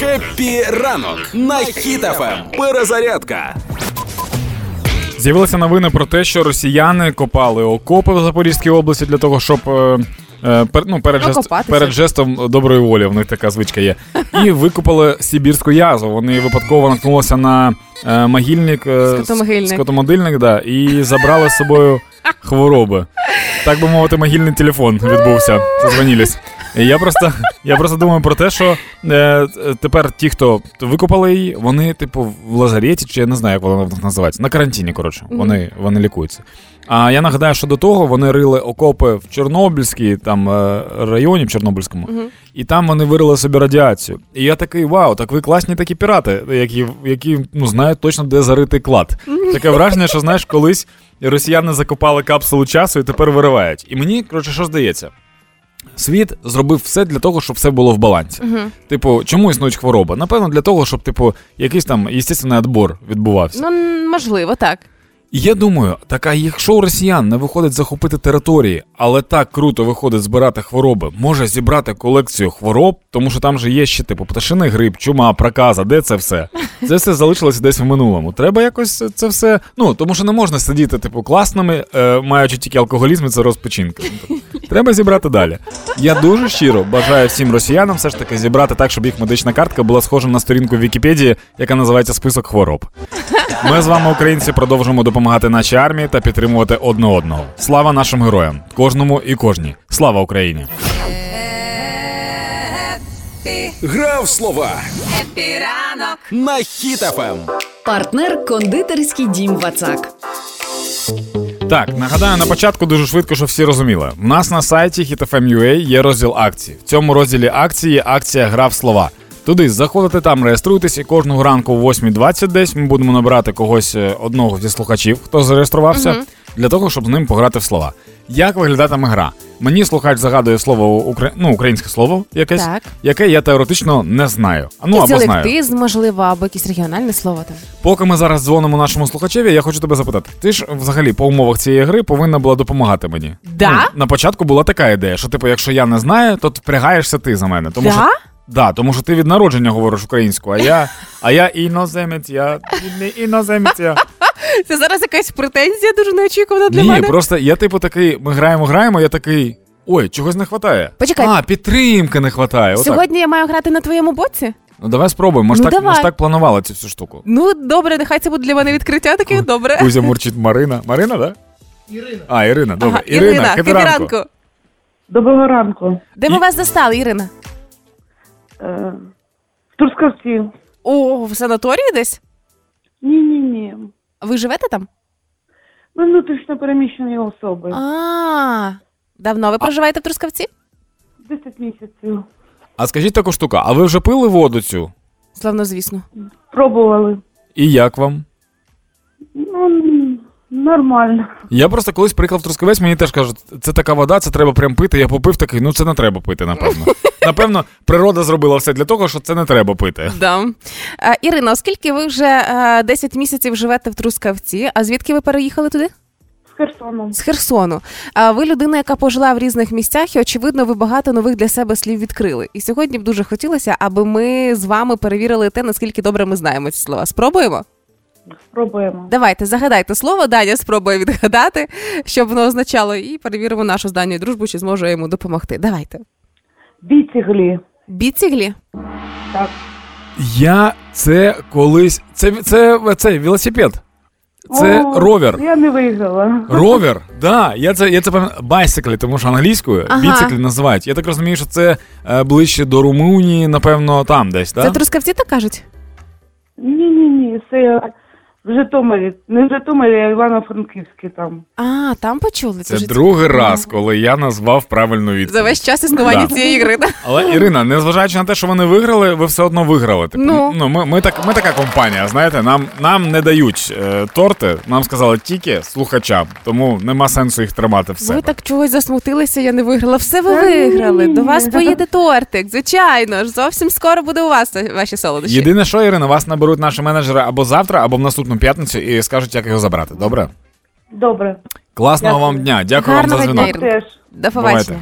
Хеппі ранок на Хіт FM. Перезарядка. З'явилися новини про те, що росіяни копали окопи в Запорізькій області для того, щоб. Е, е пер, ну, перед, жест, перед жестом доброї волі, в них така звичка є. І викопали Сибірську язву. Вони випадково наткнулися на могильник, скотомогильник. скотомодильник, да, і забрали з собою хвороби. Так би мовити, могильний телефон відбувся. Зазвонились. Я просто я просто думаю про те, що е, тепер ті, хто викопали її, вони, типу, в лазареті, чи я не знаю, як вона називається, на карантині, коротше, вони вони лікуються. А я нагадаю, що до того вони рили окопи в Чорнобильській там е, районі, в Чорнобильському, uh і там вони вирили собі радіацію. І я такий, вау, так ви класні такі пірати, які які ну, знають точно, де зарити клад. Таке враження, що знаєш, колись росіяни закопали капсулу часу і тепер виривають. І мені, коротше, що здається? Світ зробив все для того, щоб все було в балансі. uh Типу, чому існують хвороби? Напевно, для того, щоб, типу, якийсь там естественний відбор відбувався. Ну, можливо, так. Я думаю, так а якщо у росіян не виходить захопити території, але так круто виходить збирати хвороби, може зібрати колекцію хвороб, тому що там же є ще типу пташиний грип, чума, проказа, де це все? Це все залишилося десь в минулому. Треба якось це все. Ну тому що не можна сидіти, типу, класними, е, маючи тільки алкоголізм і це розпочинка. Треба зібрати далі. Я дуже щиро бажаю всім росіянам все ж таки зібрати так, щоб їх медична картка була схожа на сторінку в Вікіпедії, яка називається Список хвороб. Ми з вами, українці, продовжимо допомагати нашій армії та підтримувати одне одного. Слава нашим героям, кожному і кожній. Слава Україні! Гра в слова Хеппі ранок на Хіт FM. Партнер кондитерський дім Вацак. Так, нагадаю на початку дуже швидко, що всі розуміли. У нас на сайті HitFM.ua є розділ акцій. В цьому розділі акції акція гра в слова. Туди заходите там, реєструйтесь, і кожного ранку о 8.20 десь ми будемо набирати когось е, одного зі слухачів, хто зареєструвався, угу. Для того, щоб з ним пограти в слова. Як виглядатиме гра? Мені слухач загадує слово укра... ну, українське слово, якесь, так. яке я теоретично не знаю. Ну, або знаю. можливо, або якесь регіональне слово там. Поки ми зараз дзвонимо нашому слухачеві, я хочу тебе запитати. Ти ж взагалі по умовах цієї гри повинна була допомагати мені. Да? Ну, на початку була така ідея, що типу, якщо я не знаю, то впрягаєшся ти за мене. Тому да? що Да, тому що ти від народження говориш українською, а я а я іноземець, я не іноземець. я. Це зараз якась претензія дуже неочікувана для Ні, мене. Ні, просто я, типу, такий, ми граємо, граємо, я такий. Ой, чогось не вистачає. Почекай. А, підтримки не вистачає. Сьогодні я маю грати на твоєму боці? Ну давай спробуємо. Ми, ну, ж так, ми ж так планували цю всю штуку. Ну, добре, нехай це буде для мене відкриття таке, добре. Кузя мурчить Марина. Марина, так? Да? Ірина. А, Ірина, добре. Ага, Ірина, Ірина хепіранку. Доброго ранку. Де І... ми вас застали, Ірина? Е, в Трускавці. О, в санаторії десь? Ні, ні, ні. Ви живете там? Ми внутрішньо переміщені особи. А, давно ви проживаєте в Трускавці? Десять місяців. А скажіть таку штуку, а ви вже пили воду цю? Славно, звісно. Пробували. І як вам? Ну, Нормально. Я просто колись приїхав в Трускавець, мені теж кажуть, це така вода, це треба прям пити. Я попив такий, ну це не треба пити, напевно. Напевно, природа зробила все для того, що це не треба пити. Да. А, Ірина, оскільки ви вже а, 10 місяців живете в Трускавці, а звідки ви переїхали туди? З Херсону. З Херсону. А ви людина, яка пожила в різних місцях, і очевидно, ви багато нових для себе слів відкрили. І сьогодні б дуже хотілося, аби ми з вами перевірили те, наскільки добре ми знаємо ці слова. Спробуємо? Спробуємо. Давайте загадайте слово, Даня спробує відгадати, що воно означало, і перевіримо нашу з Данію дружбу, чи зможе йому допомогти. Давайте. Біціглі. Біціглі? Так. Я це колись. Це це, це велосипед. Це О, ровер. Я не виграла. Ровер, да. Я це я це пам'ятаю. Байциклі, тому що англійською ага. біциклі називають. Я так розумію, що це е, ближче до Румунії, напевно, там десь. так? Це трускавці так кажуть? Ні, ні, ні. Це в Житомирі. Не в Житомирі, а Івано-Франківській там. А, там почули. Це другий раз, коли я назвав правильну відповідь. За весь час існування Да. цієї гри. Але Ірина, незважаючи на те, що вони виграли, ви все одно виграли. Типу, Ну. ну ми, ми, так, ми така компанія, знаєте, нам, нам не дають е, торти, нам сказали тільки слухачам, тому нема сенсу їх тримати в себе. Ви так чогось засмутилися, я не виграла. Все ви виграли. До вас поїде тортик. Звичайно ж, зовсім скоро буде у вас ваші солодощі. Єдине, що Ірина, вас наберуть наші менеджери або завтра, або в наступну п'ятницю і скажуть, як його забрати. Добре? Добре. Класного Дякую. вам дня. Дякую Гарного вам за дзвінок. дня, До побачення.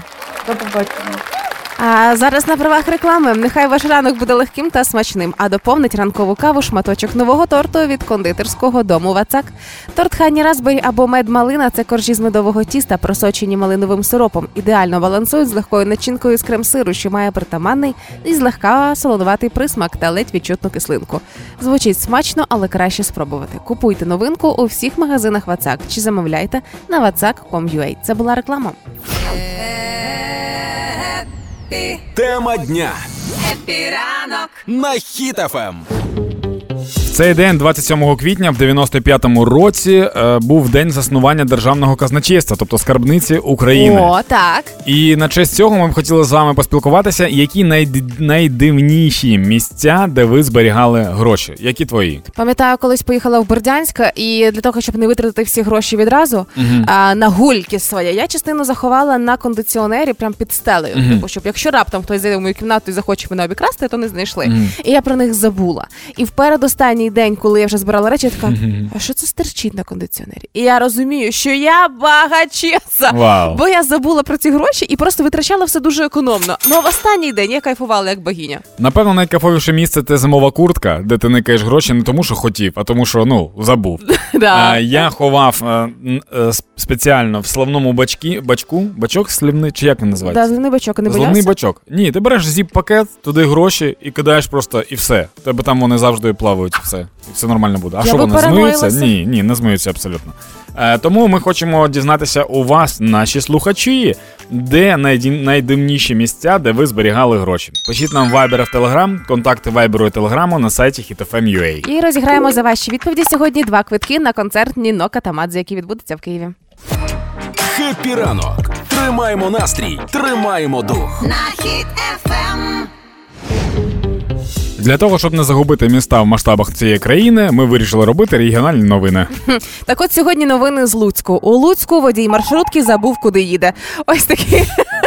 До побачення. А зараз на правах реклами. Нехай ваш ранок буде легким та смачним, а доповнить ранкову каву шматочок нового торту від кондитерського дому Вацак. Торт Honey Raspberry або мед малина це коржі з медового тіста, просочені малиновим сиропом. Ідеально балансують з легкою начинкою з крем-сиру, що має притаманний і злегка солонуватий присмак та ледь відчутну кислинку. Звучить смачно, але краще спробувати. Купуйте новинку у всіх магазинах Вацак чи замовляйте на vatsak.com.ua. Це була реклама. Тема дня. Хеппі ранок. на Хіт FM. Цей день, 27 квітня, в 95-му році, е, був день заснування державного казначейства, тобто скарбниці України. О, так. І на честь цього ми б хотіли з вами поспілкуватися, які найд... найдивніші місця, де ви зберігали гроші. Які твої? Пам'ятаю, колись поїхала в Бердянськ, і для того, щоб не витратити всі гроші відразу а, на гульки своє, я частину заховала на кондиціонері прямо під стелею. Типу, щоб якщо раптом хтось зайде в мою кімнату і захоче мене обікрасти, то не знайшли. І я про них забула. І в передостанній день, коли я вже збирала речі, я така, а що це стерчить на кондиціонері? І я розумію, що я багачеса. Вау. Бо я забула про ці гроші і просто витрачала все дуже економно. Ну а в останній день я кайфувала як богиня. Напевно, найкафовіше місце це зимова куртка, де ти никаєш гроші не тому, що хотів, а тому, що ну забув. Да. А, я ховав е, н- е, спеціально в славному бачкі, бачку, бачок слівний, чи як він називається? Да, зливний бачок, а не Зливний боявся? бачок. Ні, ти береш зіп-пакет, туди гроші і кидаєш просто і все. В Тебе там вони завжди плавають, і все. І все нормально буде. А що вони змиються? Ні, ні, не змиються абсолютно. Е, тому ми хочемо дізнатися у вас, наші слухачі, де найді- найдивніші місця, де ви зберігали гроші. Пишіть нам в Viber в Telegram, контакти Viber і Telegram на сайті hitfm.ua. І розіграємо за ваші відповіді сьогодні два квитки на концерт Ніно Катамадзе, який відбудеться в Києві. Хеппі ранок. Тримаємо настрій, тримаємо дух. Для того, щоб не загубити міста в масштабах цієї країни, ми вирішили робити регіональні новини. Так от сьогодні новини з Луцьку. У Луцьку водій маршрутки забув, куди їде. Ось такі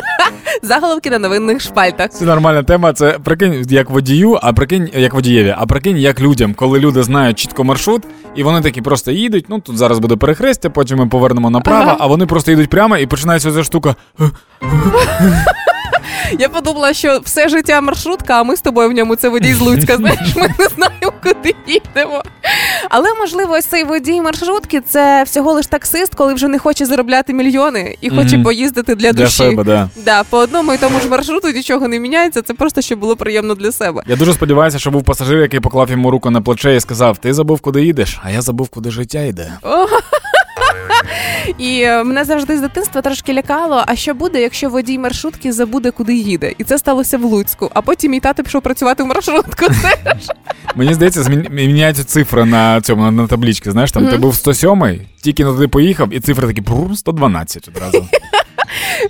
заголовки на новинних шпальтах. Це нормальна тема. Це прикинь, як водію, а прикинь, як водієві, а прикинь, як людям, коли люди знають чітко маршрут, і вони такі просто їдуть. Ну тут зараз буде перехрестя, потім ми повернемо направо, Ага. а вони просто йдуть прямо і починається ця штука. Я подумала, що все життя маршрутка, а ми з тобою в ньому це водій з Луцька. Знаєш, ми не знаємо, куди їдемо. Але можливо, ось цей водій маршрутки це всього лиш таксист, коли вже не хоче заробляти мільйони і хоче Мгм. поїздити для Для себе, да. Да, по одному і тому ж маршруту нічого не міняється. Це просто щоб було приємно для себе. Я дуже сподіваюся, що був пасажир, який поклав йому руку на плече і сказав: Ти забув, куди їдеш, а я забув, куди життя йде. І е, мене завжди з дитинства трошки лякало. А що буде, якщо водій маршрутки забуде, куди їде? І це сталося в Луцьку. А потім мій тато пішов працювати в маршрутку. Мені здається, міняються цифри на цьому на, таблічці. Знаєш, там ти був 107 тільки на туди поїхав, і цифри такі «Бррр, 112 одразу.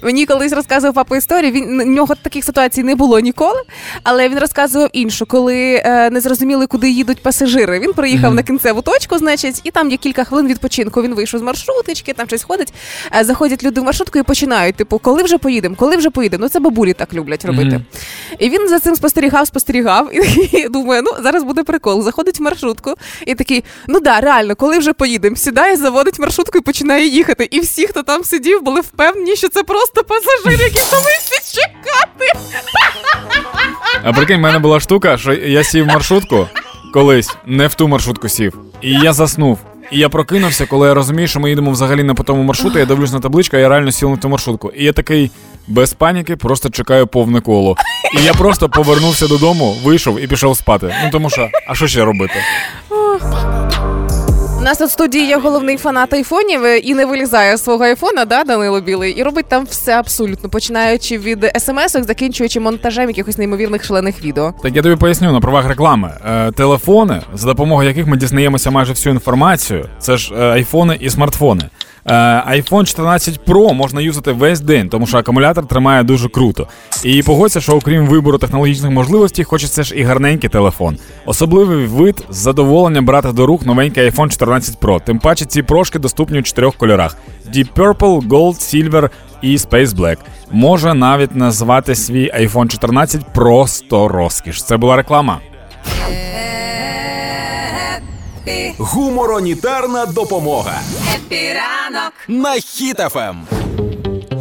Мені колись розказував папа історію. Він у нього таких ситуацій не було ніколи, але він розказував іншу, коли е, не зрозуміли, куди їдуть пасажири. Він приїхав Мгм. на кінцеву точку, значить, і там є кілька хвилин відпочинку. Він вийшов з маршруточки, там щось ходить. Е, заходять люди в маршрутку і починають: типу, коли вже поїдемо, коли вже поїдемо. Ну це бабулі так люблять робити. Мгм. І він за цим спостерігав, спостерігав і думає, ну зараз буде прикол. Заходить в маршрутку і такий: ну да, реально, коли вже поїдемо, сідає, заводить маршрутку і починає їхати. І всі, хто там сидів, були впевнені, що це просто пасажир, який повинні чекати. А прикинь, в мене була штука, що я сів в маршрутку колись, не в ту маршрутку сів, і я заснув. І я прокинувся, коли я розумію, що ми їдемо взагалі не по тому маршруту, я дивлюсь на табличку, а я реально сів на ту маршрутку. І я такий без паніки, просто чекаю повне коло. І я просто повернувся додому, вийшов і пішов спати. Ну тому що, а що ще робити? У нас в студії є головний фанат айфонів е, і не вилізає з свого айфона, да, Данило Білий, і робить там все абсолютно, починаючи від смс-ок, закінчуючи монтажем якихось неймовірних шалених відео. Так я тобі поясню на правах реклами. Е, телефони, за допомогою яких ми дізнаємося майже всю інформацію, це ж е, айфони і смартфони. Е, iPhone 14 Pro можна юзати весь день, тому що акумулятор тримає дуже круто. І погодься, що окрім вибору технологічних можливостей, хочеться ж і гарненький телефон. Особливий вид з задоволенням брати до рук новенький iPhone 14 Pro. Тим паче ці прошки доступні у чотирьох кольорах: Deep Purple, Gold, Silver і Space Black. Може навіть назвати свій iPhone 14 просто розкіш. Це була реклама. Гуморонітарна допомога. Хеппі ранок на Хіт FM.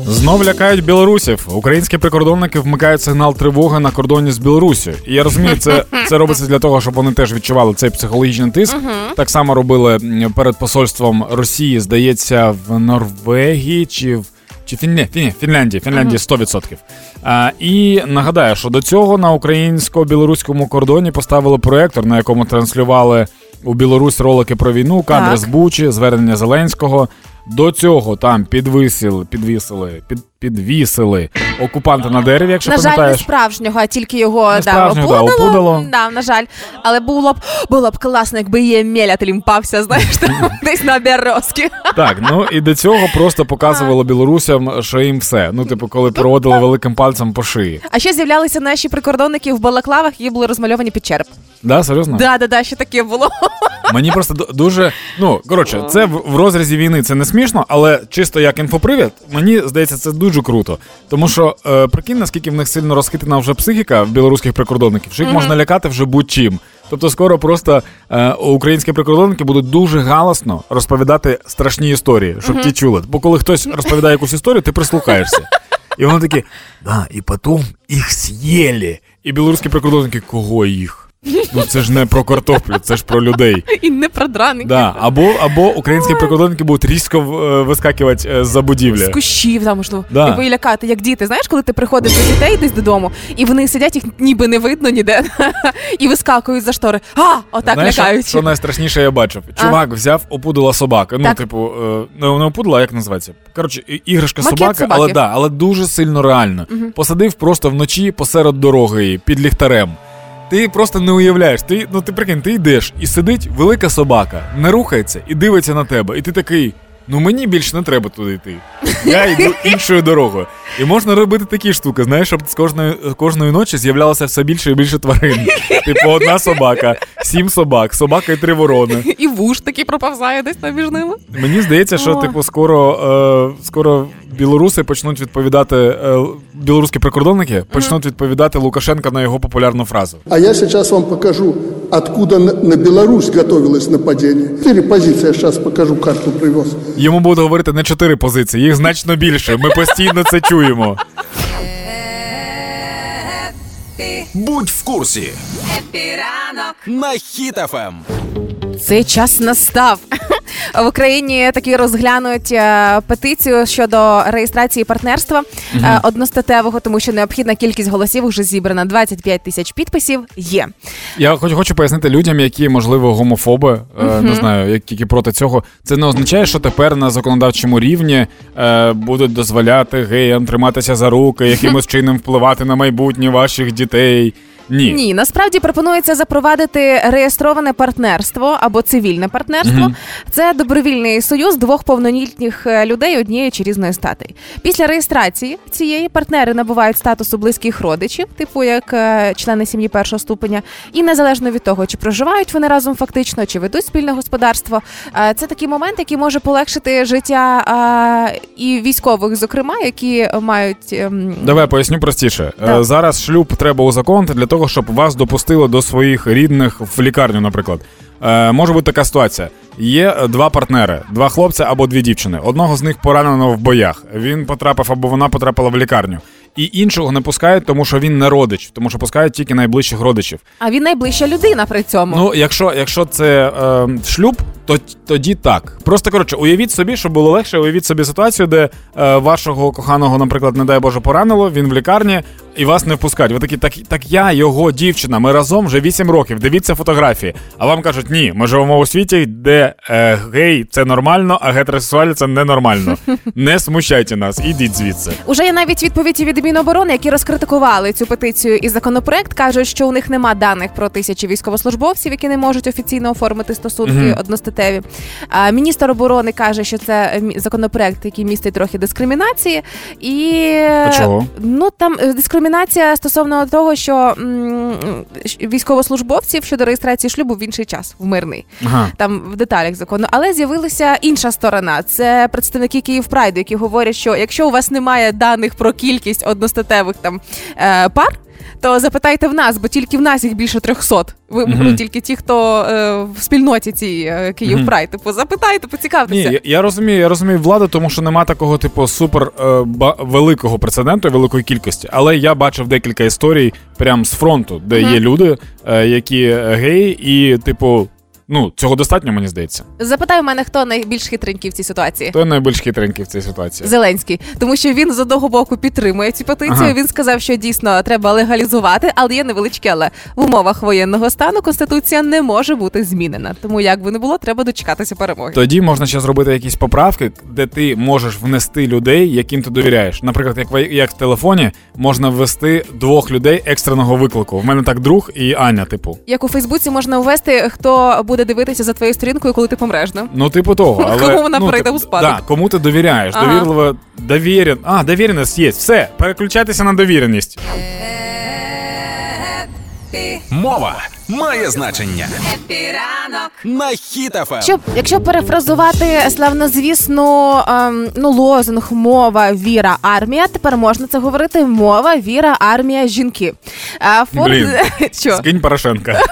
Знов лякають білорусів. Українські прикордонники вмикають сигнал тривоги на кордоні з Білорусі. І я розумію, це це робиться для того, щоб вони теж відчували цей психологічний тиск. Uh-huh. Так само робили перед посольством Росії, здається, в Норвегії чи в. Чи Фінлі... Фін... Фінляндії, Фінляндії 100%. А, І нагадаю, що до цього на українсько-білоруському кордоні поставили проєктор, на якому транслювали у Білорусь ролики про війну, кадри так. з Бучі, звернення Зеленського. До цього там підвисили, підвісили, під, підвісили окупанта на дереві, якщо на пам'ятаєш. жаль, не справжнього, а тільки його не да, опудало. Да, опудало. Да, на жаль, але було б було б класно, якби її Ємеля лімпався, знаєш, там десь на Березки. Так, ну і до цього просто показувало білорусям, що їм все. Ну, типу, коли проводили великим пальцем по шиї. А ще з'являлися наші прикордонники в балаклавах, які були розмальовані під череп. Да, серйозно? Да, да, да, ще таке було. Мені просто дуже. Ну, коротше, це в розрізі війни це не смішно, але чисто як інфопривід, мені здається, це дуже круто. Тому що е, прикинь, наскільки в них сильно розхитана вже психіка в білоруських прикордонників, що їх mm-hmm. можна лякати вже будь-чим. Тобто, скоро просто е, українські прикордонники будуть дуже галасно розповідати страшні історії, щоб mm-hmm. ті чули. Бо коли хтось розповідає якусь історію, ти прислухаєшся. І вони такі, да, і потім їх з'їли. І білоруські прикордонники, кого їх? Ну це ж не про картоплю, це ж про людей. І не про драник. Да. Або або українські прикордонники будуть різко е, вискакувати е, з-за будівлі. З кущів там можливо. Да. І лякати, як діти. Знаєш, коли ти приходиш до дітей десь додому, і вони сидять, їх ніби не видно ніде, і вискакують за штори. А, отак Знаєш, лякають. Що найстрашніше я бачив? Чувак а? взяв, опудила собака. Ну, так. типу, е, не опудила, а як називається? Коротше, іграшка собака, але да, але дуже сильно реально. Угу. Посадив просто вночі посеред дороги під ліхтарем. Ти просто не уявляєш. Ти ну ти прикинь, ти йдеш і сидить велика собака, не рухається і дивиться на тебе. І ти такий. Ну мені більше не треба туди йти. Я йду іншою дорогою. І можна робити такі штуки, знаєш, щоб з кожної кожної ночі з'являлося все більше і більше тварин. Типу, одна собака, сім собак, собака і три ворони. І вуш такий проповзає десь між ними. Мені здається, що типу скоро е, скоро білоруси почнуть відповідати, е, білоруські прикордонники почнуть відповідати Лукашенка на його популярну фразу. А я зараз вам покажу, откуда на Білорусь готовилось нападіння. Чотири позиції, я зараз покажу карту привез. Йому будуть говорити не чотири позиції, їх значно більше. Ми постійно це чуємо. Будь в курсі. Хеппі ранок на Хіт FM. Цей час настав. В Україні таки розглянуть е, петицію щодо реєстрації партнерства угу. одностатевого, тому що необхідна кількість голосів вже зібрана 25 тисяч підписів. Є я хоч хочу пояснити людям, які можливо гомофоби, угу. не знаю, які проти цього. Це не означає, що тепер на законодавчому рівні будуть дозволяти геям триматися за руки, якимось чином впливати на майбутнє ваших дітей. Ні, ні, насправді пропонується запровадити реєстроване партнерство або цивільне партнерство. Угу. Це добровільний союз двох повнолітніх е, людей однієї чи різної статей. Після реєстрації цієї партнери набувають статусу близьких родичів, типу як е, члени сім'ї першого ступеня, і незалежно від того, чи проживають вони разом фактично, чи ведуть спільне господарство. Е, це такий момент, який може полегшити життя і військових, зокрема, які мають ем, давай поясню простіше. Так. Зараз шлюб треба узаконити для того того, щоб вас допустили до своїх рідних в лікарню, наприклад. Е, Може бути така ситуація. Є два партнери, два хлопця або дві дівчини. Одного з них поранено в боях. Він потрапив або вона потрапила в лікарню і іншого не пускають, тому що він не родич, тому що пускають тільки найближчих родичів. А він найближча людина при цьому. Ну, якщо якщо це е, шлюб, то тоді так. Просто коротше, уявіть собі, щоб було легше, уявіть собі ситуацію, де е, вашого коханого, наприклад, не дай Боже, поранило, він в лікарні і вас не впускають. Ви такі, так так я, його дівчина, ми разом вже 8 років. Дивіться фотографії. А вам кажуть, ні, ми живемо у світі, де е, гей це нормально, а гетеросексуалі це ненормально. Не смущайте нас, ідіть звідси. Уже є навіть відповіді від Міноборони, які розкритикували цю петицію і законопроект, кажуть, що у них нема даних про тисячі військовослужбовців, які не можуть офіційно оформити стосунки mm-hmm. одностатеві. А міністр оборони каже, що це законопроект, який містить трохи дискримінації, і а чого? ну там е, дискримінація стосовно того, що м- військовослужбовців щодо реєстрації шлюбу в інший час, в мирний, ага. там в деталях закону, але з'явилася інша сторона. Це представники Київ Прайду, які говорять, що якщо у вас немає даних про кількість одностатевих там е, пар. То запитайте в нас, бо тільки в нас їх більше 300. Ви Мгм. ну, тільки ті, хто е, в спільноті цій Київ Прай. Прайд. Типу, запитайте, Ні, поцікавтеся. я, я розумію, я розумію владу, тому що нема такого, типу, супер е, ба- великого прецеденту, і великої кількості. Але я бачив декілька історій прямо з фронту, де Мгм. є люди, е, які е, геї, і, типу, ну, цього достатньо, мені здається. Запитай у мене, хто найбільш хитренький в цій ситуації. Хто найбільш хитренький в цій ситуації? Зеленський, тому що він з одного боку підтримує цю петицію. Ага. Він сказав, що дійсно треба легалізувати, але є невеличке але в умовах воєнного стану конституція не може бути змінена. Тому як би не було, треба дочекатися перемоги. Тоді можна ще зробити якісь поправки, де ти можеш внести людей, яким ти довіряєш. Наприклад, як в, як в телефоні можна ввести двох людей екстреного виклику. В мене так друг і Аня, типу. Як у Фейсбуці можна ввести, хто буде дивитися за твоєю сторінкою, коли ти помреш. Ну? Ну, типу того, але Кому вона ну, прийде у спадок? Да, кому ти довіряєш? Ага. Довірливо, довірен. А, довіреність є. Все, переключайтеся на довіреність. Мова має значення. Хеппі ранок на Хіт FM. Щоб, якщо перефразувати славнозвісну ем, ну, лозунг мова, віра, армія, тепер можна це говорити мова, віра, армія, жінки. А, Блін. Що? Скинь Порошенка.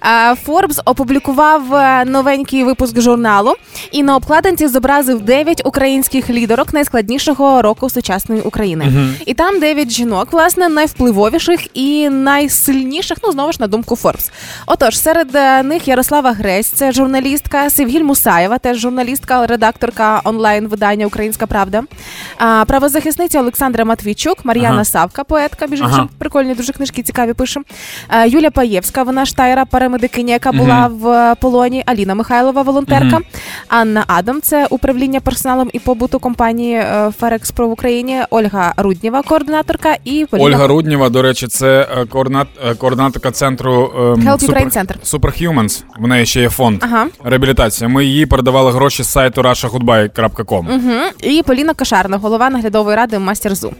А, Forbes опублікував е, новенький випуск журналу і на обкладинці зобразив 9 українських лідерок найскладнішого року сучасної України. І там 9 жінок, власне, найвпливовіших і найсильніших, ну знову ж на думку Forbes. Отож, серед е, них Ярослава Гресь, це журналістка, Севгіль Мусаєва, теж журналістка, редакторка онлайн видання Українська Правда. Правозахисниця Олександра Матвійчук, Мар'яна Ага. Савка, поетка, між Ага. прикольні дуже книжки цікаві пише. Юля Паєвська, вона штайра, парамедикиня, яка була в е, полоні. Аліна Михайлова, волонтерка. Анна Адам, це управління персоналом і побуту компанії е, Ферекспро в Україні. Ольга Руднєва, координаторка, і Поліна Ольга Руднєва, до речі, це координат, координаторка центру ем, Help Ukraine Center. Superhumans. В неї ще є фонд Ага. реабілітація. Ми їй передавали гроші з сайту russiagoodbye.com. Угу. І Поліна Кошарна, голова наглядової ради Мастерзу.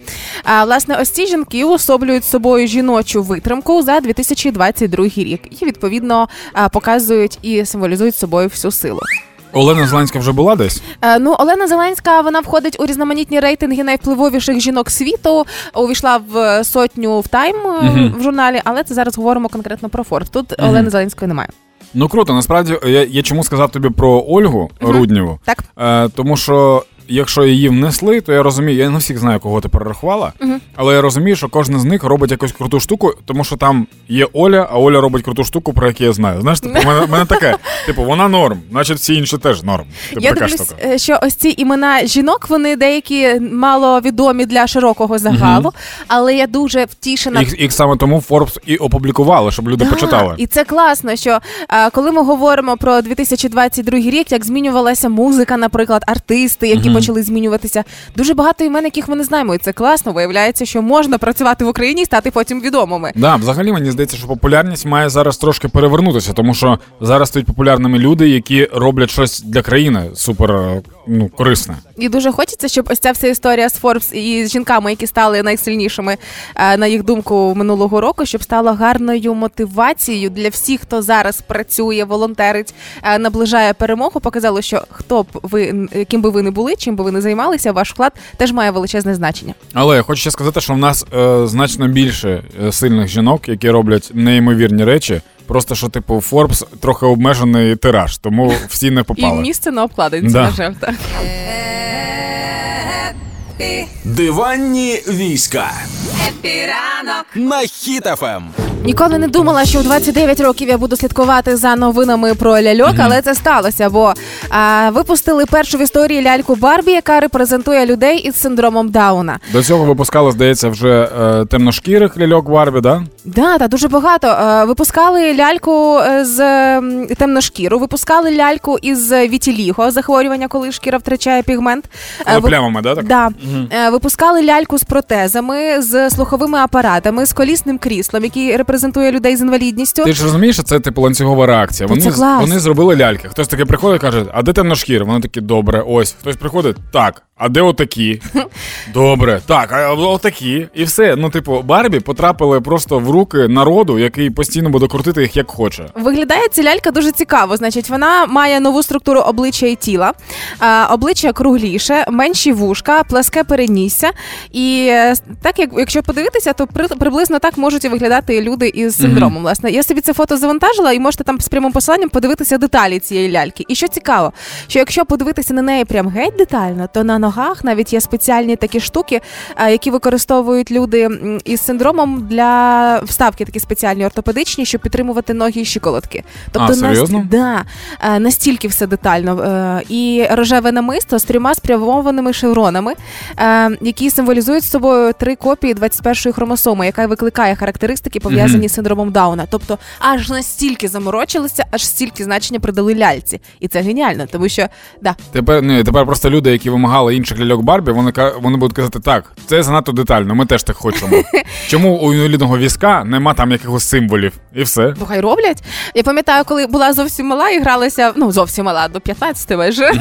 А власне, ось ці жінки уособлюють собою жіночу витримку за 2022 рік і відповідно показують і символізують собою всю силу. Олена Зеленська вже була десь? Е, Ну, Олена Зеленська вона входить у різноманітні рейтинги найвпливовіших жінок світу. Увійшла в сотню в тайм е, Мгм. в журналі, але це зараз говоримо конкретно про Форбс. Тут Мгм. Олени Зеленської немає. Ну круто, насправді я, я чому сказав тобі про Ольгу. Руднєву. Так. Е, тому що якщо її внесли, то я розумію, я не всіх знаю, кого ти перерахувала, Мгм. але я розумію, що кожен з них робить якусь круту штуку, тому що там є Оля, а Оля робить круту штуку, про яку я знаю. Знаєш, типу, мене, мене таке, типу, вона норм, значить всі інші теж норм. Типу, Я така дивлюсь, штука. е, що ось ці імена жінок, вони деякі маловідомі для широкого загалу, але я дуже втішена. Їх, їх саме тому Forbes і опублікували, щоб люди Да, почитали. І це класно, що е, коли ми говоримо про 2022 рік, як змінювалася музика, наприклад, артисти, які Мгм. Почали змінюватися, дуже багато імен, яких ми не знаємо. І це класно. Виявляється, що можна працювати в Україні і стати потім відомими. Да, взагалі мені здається, що популярність має зараз трошки перевернутися, тому що зараз стають популярними люди, які роблять щось для країни супер ну, корисне. І дуже хочеться, щоб ось ця вся історія з Forbes і з жінками, які стали найсильнішими, е, на їх думку, минулого року, щоб стало гарною мотивацією для всіх, хто зараз працює, волонтерить, е, наближає перемогу. Показало, що хто б ви ким би ви не були, чим би ви не займалися, ваш вклад теж має величезне значення. Але я хочу ще сказати, що в нас е, значно більше е, сильних жінок, які роблять неймовірні речі. Просто що, типу, Forbes трохи обмежений тираж, тому всі не І попали. місце на обкладинці, Да. на жаль, так. Диванні війська. Хеппі ранок на Хіт FM. Ніколи не думала, що у 29 років я буду слідкувати за новинами про ляльок, але це сталося, бо а, випустили першу в історії ляльку Барбі, яка репрезентує людей із синдромом Дауна. До цього випускали, здається, вже е, темношкірих ляльок Барбі, да? Да, та дуже багато. Е, Випускали ляльку е, з м, темношкіру, випускали ляльку із вітіліго, захворювання, коли шкіра втрачає пігмент. Е, ви- плямами, да? Так? Да. Е, Випускали ляльку з протезами, з слуховими апаратами, з колісним кріслом, який репрезентує людей з інвалідністю. Ти ж розумієш, що це типу ланцюгова реакція. Та Вони це клас. вони зробили ляльки. Хтось таки приходить і каже, а де темношкір? Вони такі, добре, ось. Хтось приходить, так. А де отакі? Добре, так, а отакі. І все. Ну, типу, Барбі потрапили просто в руки народу, який постійно буде крутити їх як хоче. Виглядає ця лялька дуже цікаво. Значить, вона має нову структуру обличчя і тіла, а, обличчя кругліше, менші вушка, пласке перенісся. І е, так як якщо подивитися, то при, приблизно так можуть і виглядати люди із синдромом. Власне, я собі це фото завантажила, і можете там з прямим посиланням подивитися деталі цієї ляльки. І що цікаво, що якщо подивитися на неї прям геть детально, то на ногах навіть є спеціальні такі штуки, е, які використовують люди із синдромом для вставки, такі спеціальні ортопедичні, щоб підтримувати ноги і щиколотки. Тобто А, серйозно? да, е, настільки все детально. Е, І рожеве намисто з трьома спрямованими шевронами, які символізують з собою три копії 21-ї хромосоми, яка викликає характеристики, пов'язані з синдромом Дауна. Тобто аж настільки заморочилися, аж стільки значення придали ляльці. І це геніально, тому що да, Тепер ні, тепер просто люди, які вимагали інших ляльок Барбі, вони вони будуть казати, так, це занадто детально, ми теж так хочемо. Чому у інвалідного візка нема там якихось символів? І все. Ну, хай роблять. Я пам'ятаю, коли була зовсім мала і гралася, ну зовсім мала, до 15 майже.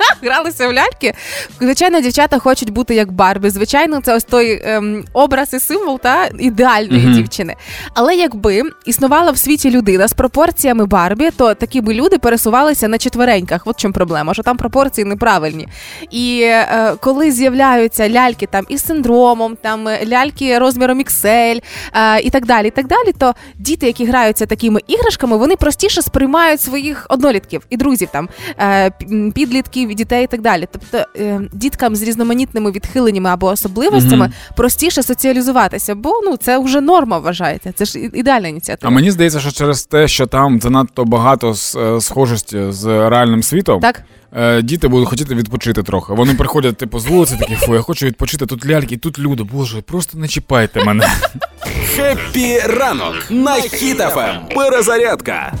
Гралися в ляльки. Звичайно, дівчата хочуть бути як Барбі. Звичайно, це ось той ем, образ і символ та ідеальної Мгм. дівчини. Але якби існувала в світі людина з пропорціями Барбі, то такі би люди пересувалися на четвереньках. От в чому проблема, що там пропорції неправильні. І е, коли з'являються ляльки там із синдромом, там е, ляльки розміром XL е, і так далі, і так далі, то діти, які граються такими іграшками, вони простіше сприймають своїх однолітків і друзів, там е, підлітків, дітей і так далі. Тобто е, діткам з різноманітними відхиленнями або особливостями Мгм. простіше соціалізуватися, бо ну це вже норма вважається. Це ж ідеальна ініціатива. А мені здається, що через те, що там занадто багато с- е, схожості з реальним світом, Так. е, діти будуть хотіти відпочити трохи. Вони приходять, типу, з вулиці такі, фу, я хочу відпочити. Тут ляльки, тут люди. Боже, просто не чіпайте мене. Хеппі ранок на Хіт FM. Перезарядка.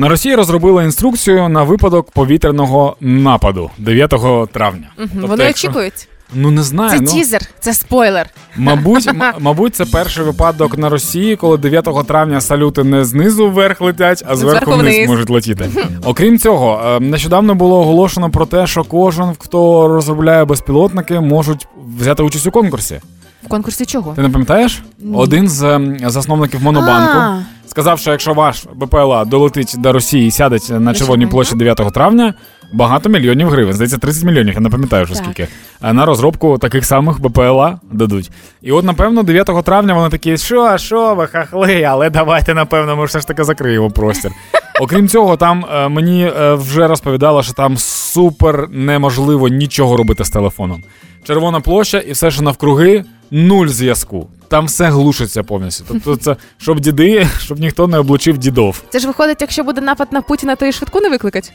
На Росії розробили інструкцію на випадок повітряного нападу 9 травня. Мгм. Тобто, Вони якщо- очікують. Ну не знаю. Це ну, тізер, це спойлер. Мабуть, м- мабуть, це перший випадок на Росії, коли 9 травня салюти не знизу вверх летять, а зверху вниз вниз. можуть летіти. Окрім цього, е, нещодавно було оголошено про те, що кожен, хто розробляє безпілотники, можуть взяти участь у конкурсі. В конкурсі чого? Ти не пам'ятаєш? Один з ем, засновників Монобанку А. сказав, що якщо ваш БПЛА долетить до Росії і сядеть на Червоній площі 9 травня, багато мільйонів гривень. Здається, 30 мільйонів, я не пам'ятаю вже Так. скільки. На розробку таких самих БПЛА дадуть. І от, напевно, 9 травня вони такі, що, що ви хахли, але давайте, напевно, ми все ж таки закриємо простір. Окрім цього, там е, мені е, вже розповідало, що там супер неможливо нічого робити з телефоном. Червона площа і все, що навкруги, нуль зв'язку. Там все глушиться повністю. Тобто, це щоб діди, щоб ніхто не облучив дідов. Це ж виходить, якщо буде напад на Путіна, то і швидку не викликать.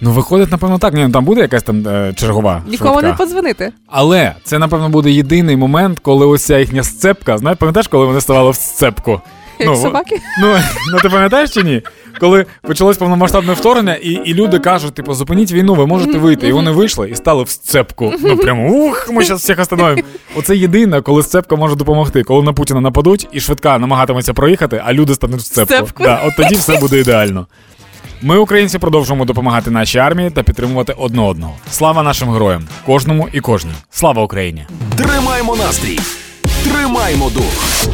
Ну, виходить, напевно, так. Ні, ну, там буде якась там е, чергова. Нікому швидка. не подзвонити. Але це, напевно, буде єдиний момент, коли ось ця їхня сцепка. Знаєш, пам'ятаєш, коли вони ставали в сцепку? Як Ну, собаки. Ну, ну ти пам'ятаєш чи ні? Коли почалось повномасштабне вторгнення, і, і люди кажуть, типу, зупиніть війну, ви можете вийти. І вони вийшли і стали в сцепку. Ну прямо ух, ми зараз всіх остановимо. Оце єдине, коли сцепка може допомогти. Коли на Путіна нападуть і швидка намагатиметься проїхати, а люди стануть в сцепку. Сцепку. Да, от тоді все буде ідеально. Ми, українці, продовжуємо допомагати нашій армії та підтримувати одне одного. Слава нашим героям, кожному і кожній. Слава Україні! Тримаймо настрій. Тримаймо дух.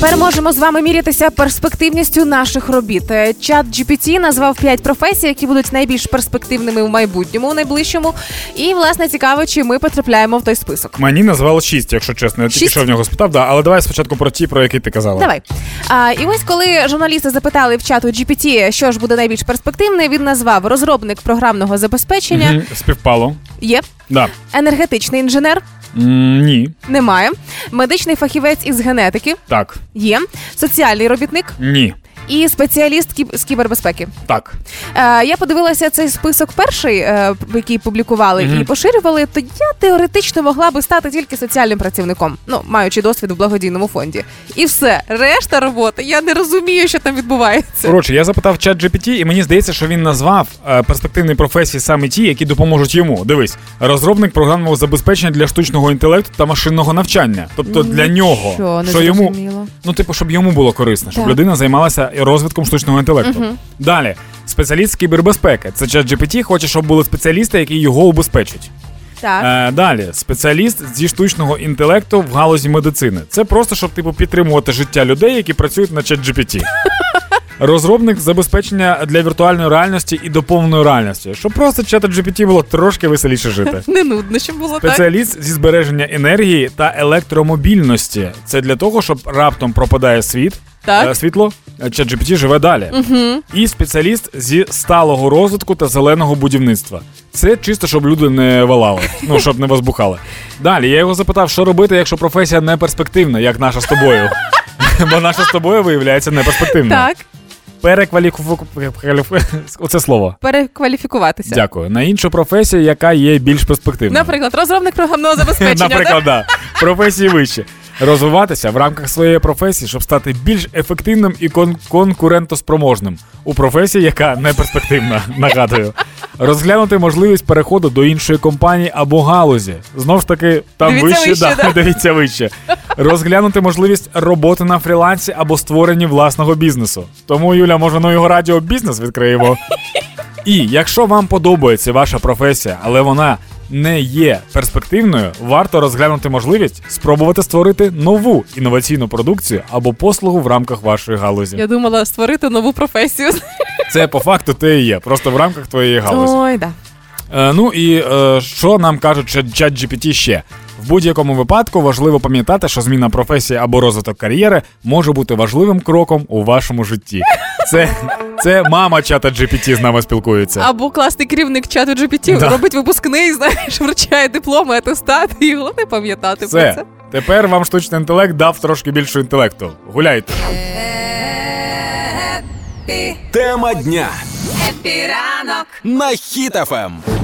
Тепер можемо з вами мірятися перспективністю наших робіт. Е, Чат GPT назвав 5 професій, які будуть найбільш перспективними в майбутньому, у найближчому. І власне цікаво, чи ми потрапляємо в той список. Мені назвало шість, якщо чесно. Я тільки що в нього спитав, да, але давай спочатку про ті, про які ти казала. Давай. А, і ось коли журналісти запитали в чату GPT, що ж буде найбільш перспективне, він назвав розробник програмного забезпечення. Мгм, Співпало. Є Да. енергетичний інженер. М, ні. Немає. Медичний фахівець із генетики Так. є. Соціальний робітник Ні. І спеціаліст з кібербезпеки. Так. Е, я подивилася цей список перший, е, який публікували Мгм. і поширювали. То я теоретично могла би стати тільки соціальним працівником, ну маючи досвід у благодійному фонді. І все, решта роботи. Я не розумію, що там відбувається. Коротше, я запитав чат GPT, і мені здається, що він назвав е, перспективні професії саме ті, які допоможуть йому. Дивись, розробник програмного забезпечення для штучного інтелекту та машинного навчання. Тобто для нього, не що йому, ну типу, щоб йому було корисно, щоб Так. людина займалася розвитком штучного інтелекту. Далі, спеціаліст з кібербезпеки. Це чат GPT хоче, щоб були спеціалісти, які його убезпечать. Так. Е, далі, спеціаліст зі штучного інтелекту в галузі медицини. Це просто щоб типу підтримувати життя людей, які працюють на чат GPT. Розробник забезпечення для віртуальної реальності і доповненої реальності, щоб просто чату GPT було трошки веселіше жити. Не нудно, щоб було так. Спеціаліст зі збереження енергії та електромобільності. Це для того, щоб раптом пропадає світ, Так. е, світло, чат GPT живе далі. Угу. І спеціаліст зі сталого розвитку та зеленого будівництва. Це чисто, щоб люди не валали, ну щоб не возбухали. Далі я його запитав, що робити, якщо професія не перспективна, як наша з тобою. Бо наша з тобою виявляється неперспективною. Так, Перекваліфу... Оце слово. перекваліфікуватися. Дякую. На іншу професію, яка є більш перспективною. Наприклад, розробник програмного забезпечення. Наприклад, да. професії вище. Розвиватися в рамках своєї професії, щоб стати більш ефективним і кон- конкурентоспроможним у професії, яка не перспективна, нагадую. Розглянути можливість переходу до іншої компанії або галузі. Знов ж таки, там Дивіться вище, вище, да, да. дивіться вище. Розглянути можливість роботи на фрілансі або створенні власного бізнесу. Тому, Юля, може, ну його радіо бізнес відкриємо. І якщо вам подобається ваша професія, але вона не є перспективною, варто розглянути можливість спробувати створити нову інноваційну продукцію або послугу в рамках вашої галузі. Я думала створити нову професію. Це по факту те і є, просто в рамках твоєї галузі. Ой, да. Е, ну і е, що нам кажуть чат GPT ще? В будь-якому випадку важливо пам'ятати, що зміна професії або розвиток кар'єри може бути важливим кроком у вашому житті. Це, це мама чата GPT з нами спілкується. Або класний керівник чату GPT Да. робить випускний, знаєш, вручає дипломи, атестат, і головне пам'ятати про це. Тепер вам штучний інтелект дав трошки більше інтелекту. Гуляйте. Тема дня. Хеппі ранок на Ем.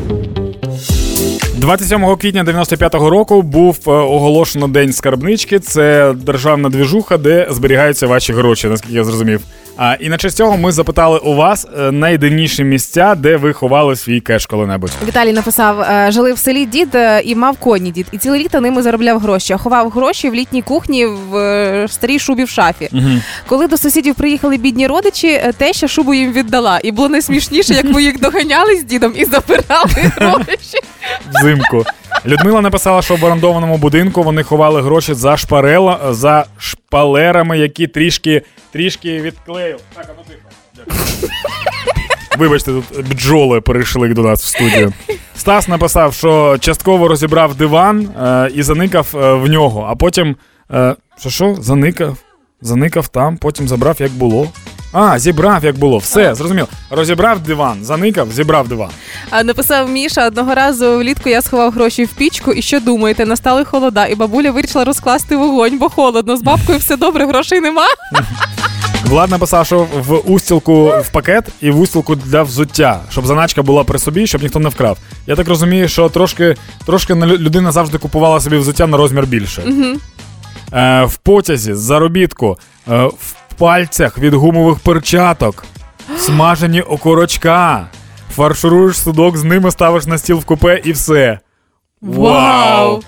Хіт FM. 27 квітня 95-го року був е, оголошено День скарбнички. Це державна двіжуха, де зберігаються ваші гроші, наскільки я зрозумів. А і на честь цього ми запитали у вас е, найдивніші місця, де ви ховали свій кеш коли-небудь. Віталій написав: е, жили в селі дід і мав коні дід, і ціле літо ними заробляв гроші. А ховав гроші в літній кухні в старій шубі в шафі. Коли до сусідів приїхали бідні родичі, теща шубу їм віддала. І було найсмішніше, як ми їх доганяли з дідом і забирали гроші. Взимку. Людмила написала, що в орендованому будинку вони ховали гроші за шпарела, за шпалерами, які трішки трішки відклеїв. Так, а ну тихо. Вибачте, тут бджоли перейшли до нас в студію. Стас написав, що частково розібрав диван е, і заникав е, в нього, а потім. Е, що що? Заникав? Заникав там, потім забрав, як було. А, зібрав, як було. Все, зрозуміло. Розібрав диван, заникав, зібрав диван. А написав Міша одного разу влітку я сховав гроші в пічку. І що думаєте? Настали холода, і бабуля вирішила розкласти вогонь, бо холодно. З бабкою все добре, грошей нема. Влад написав, що в устілку в пакет і в устілку для взуття, щоб заначка була при собі, щоб ніхто не вкрав. Я так розумію, що трошки, трошки на лю- людина завжди купувала собі взуття на розмір більше. Е, в потязі, з заробітку, е, в пальцях від гумових перчаток, смажені окорочка. Фаршируєш судок, з ними ставиш на стіл в купе і все. Вау!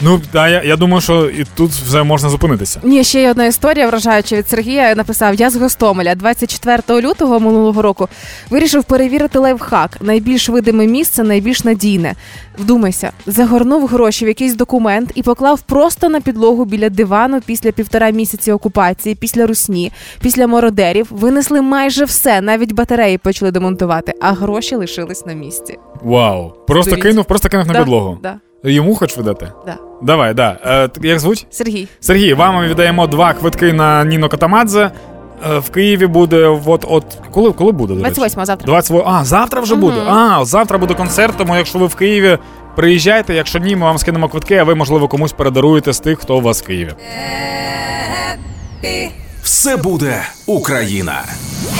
Ну, та, я, я думаю, що і тут вже можна зупинитися. Ні, ще є одна історія вражаюча від Сергія. Написав: Я з Гостомеля 24 лютого минулого року вирішив перевірити лайфхак. Найбільш видиме місце, найбільш надійне. Вдумайся, загорнув гроші в якийсь документ і поклав просто на підлогу біля дивану після півтора місяці окупації, після русні, після мородерів. Винесли майже все, навіть батареї почали демонтувати, а гроші лишились на місці. Вау. Просто Здуріть. кинув, просто кинув на Да, підлогу. Да, Йому хоч видати? да. Давай, да. Е, як звуть? Сергій. Сергій, вам ми віддаємо два квитки на Ніно Катамадзе. Е, в Києві буде от от коли, коли буде? до речі? 28 завтра. 28. А, завтра вже буде. А, завтра буде концерт, тому якщо ви в Києві, приїжджайте. Якщо ні, ми вам скинемо квитки, а ви, можливо, комусь передаруєте з тих, хто у вас в Києві. Все буде Україна.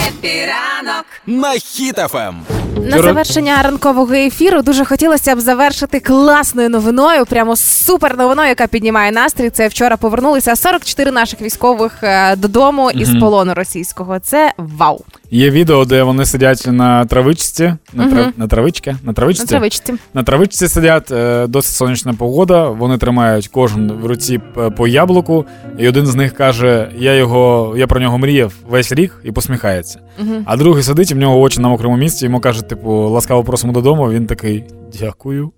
Хеппі ранок. На Хіт FM. На завершення ранкового ефіру дуже хотілося б завершити класною новиною, прямо супер новиною, яка піднімає настрій. Це вчора повернулися 44 наших військових е, додому із полону російського. Це вау. Є відео, де вони сидять на травичці, на, трав... на травички, на травичці. На травичці. На травичці сидять, е, досить сонячна погода. Вони тримають кожен в руці по яблуку, і один з них каже: Я його, я про нього мріяв весь рік і посміхається. А другий сидить, і в нього очі на мокрому місці, йому кажуть, типу, ласкаво просимо додому. Він такий дякую.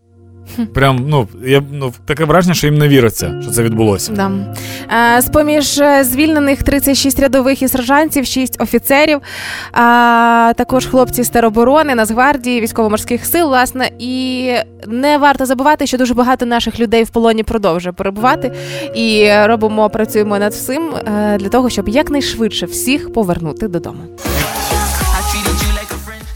Прям, ну, я, ну, таке враження, що їм не віриться, що це відбулося. Да. Е, З-поміж е, звільнених 36 рядових і сержантів, 6 офіцерів, а також хлопці з тероборони, Нацгвардії, військово-морських сил, власне. І не варто забувати, що дуже багато наших людей в полоні продовжує перебувати. І робимо, працюємо над всім е, для того, щоб якнайшвидше всіх повернути додому.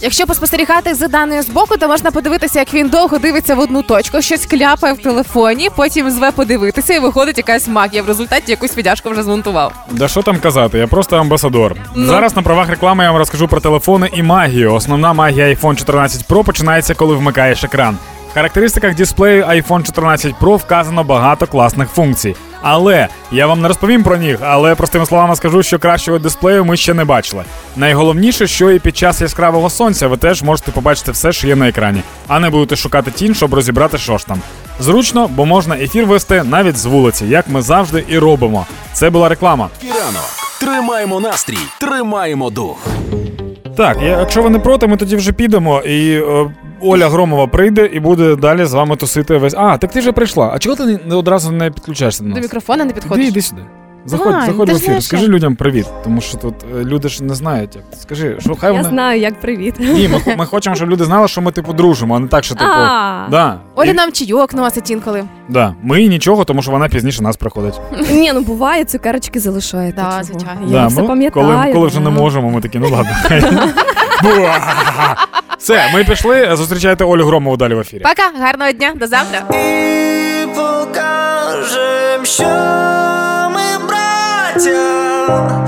Якщо поспостерігати за даною збоку, то можна подивитися, як він довго дивиться в одну точку, щось кляпає в телефоні, потім зве подивитися, і виходить якась магія. В результаті якусь підяшку вже змонтував. Да що там казати, я просто амбасадор. Зараз на правах реклами я вам розкажу про телефони і магію. Основна магія iPhone 14 Pro починається, коли вмикаєш екран. Характеристиках дисплею iPhone 14 Pro вказано багато класних функцій. Але я вам не розповім про них, але простими словами скажу, що кращого дисплею ми ще не бачили. Найголовніше, що і під час яскравого сонця ви теж можете побачити все, що є на екрані, а не будете шукати тінь, щоб розібрати, що ж там. Зручно, бо можна ефір вести навіть з вулиці, як ми завжди і робимо. Це була реклама. Тримаємо настрій, тримаємо дух. Так, я, якщо ви не проти, ми тоді вже підемо, і е, Оля Громова прийде і буде далі з вами тусити весь. А, так ти вже прийшла. А чого ти не, не одразу не підключаєшся до До мікрофона не Іди, підходиш. іди сюди. Заходь, Ань, заходь в ефір. Скажи людям привіт, тому що тут е, люди ж не знають. Як. Скажи, що хай Я вони. знаю, як привіт. Ні, ми, хо- ми хочемо, щоб люди знали, що ми типу дружимо, а не так, що типу. А. Да. Оля І- нам чайок носить інколи. да. Ми нічого, тому що вона пізніше нас приходить. Ні, ну буває, цукерочки залишаєте. Да, чого? звичайно. Я да, все ми, пам'ятаю. коли, коли вже не можемо, ми такі, ну ладно. Буа! Все, ми пішли. Зустрічайте Олю Громову далі в ефірі. Пока, гарного дня, до завтра. І покажем, що now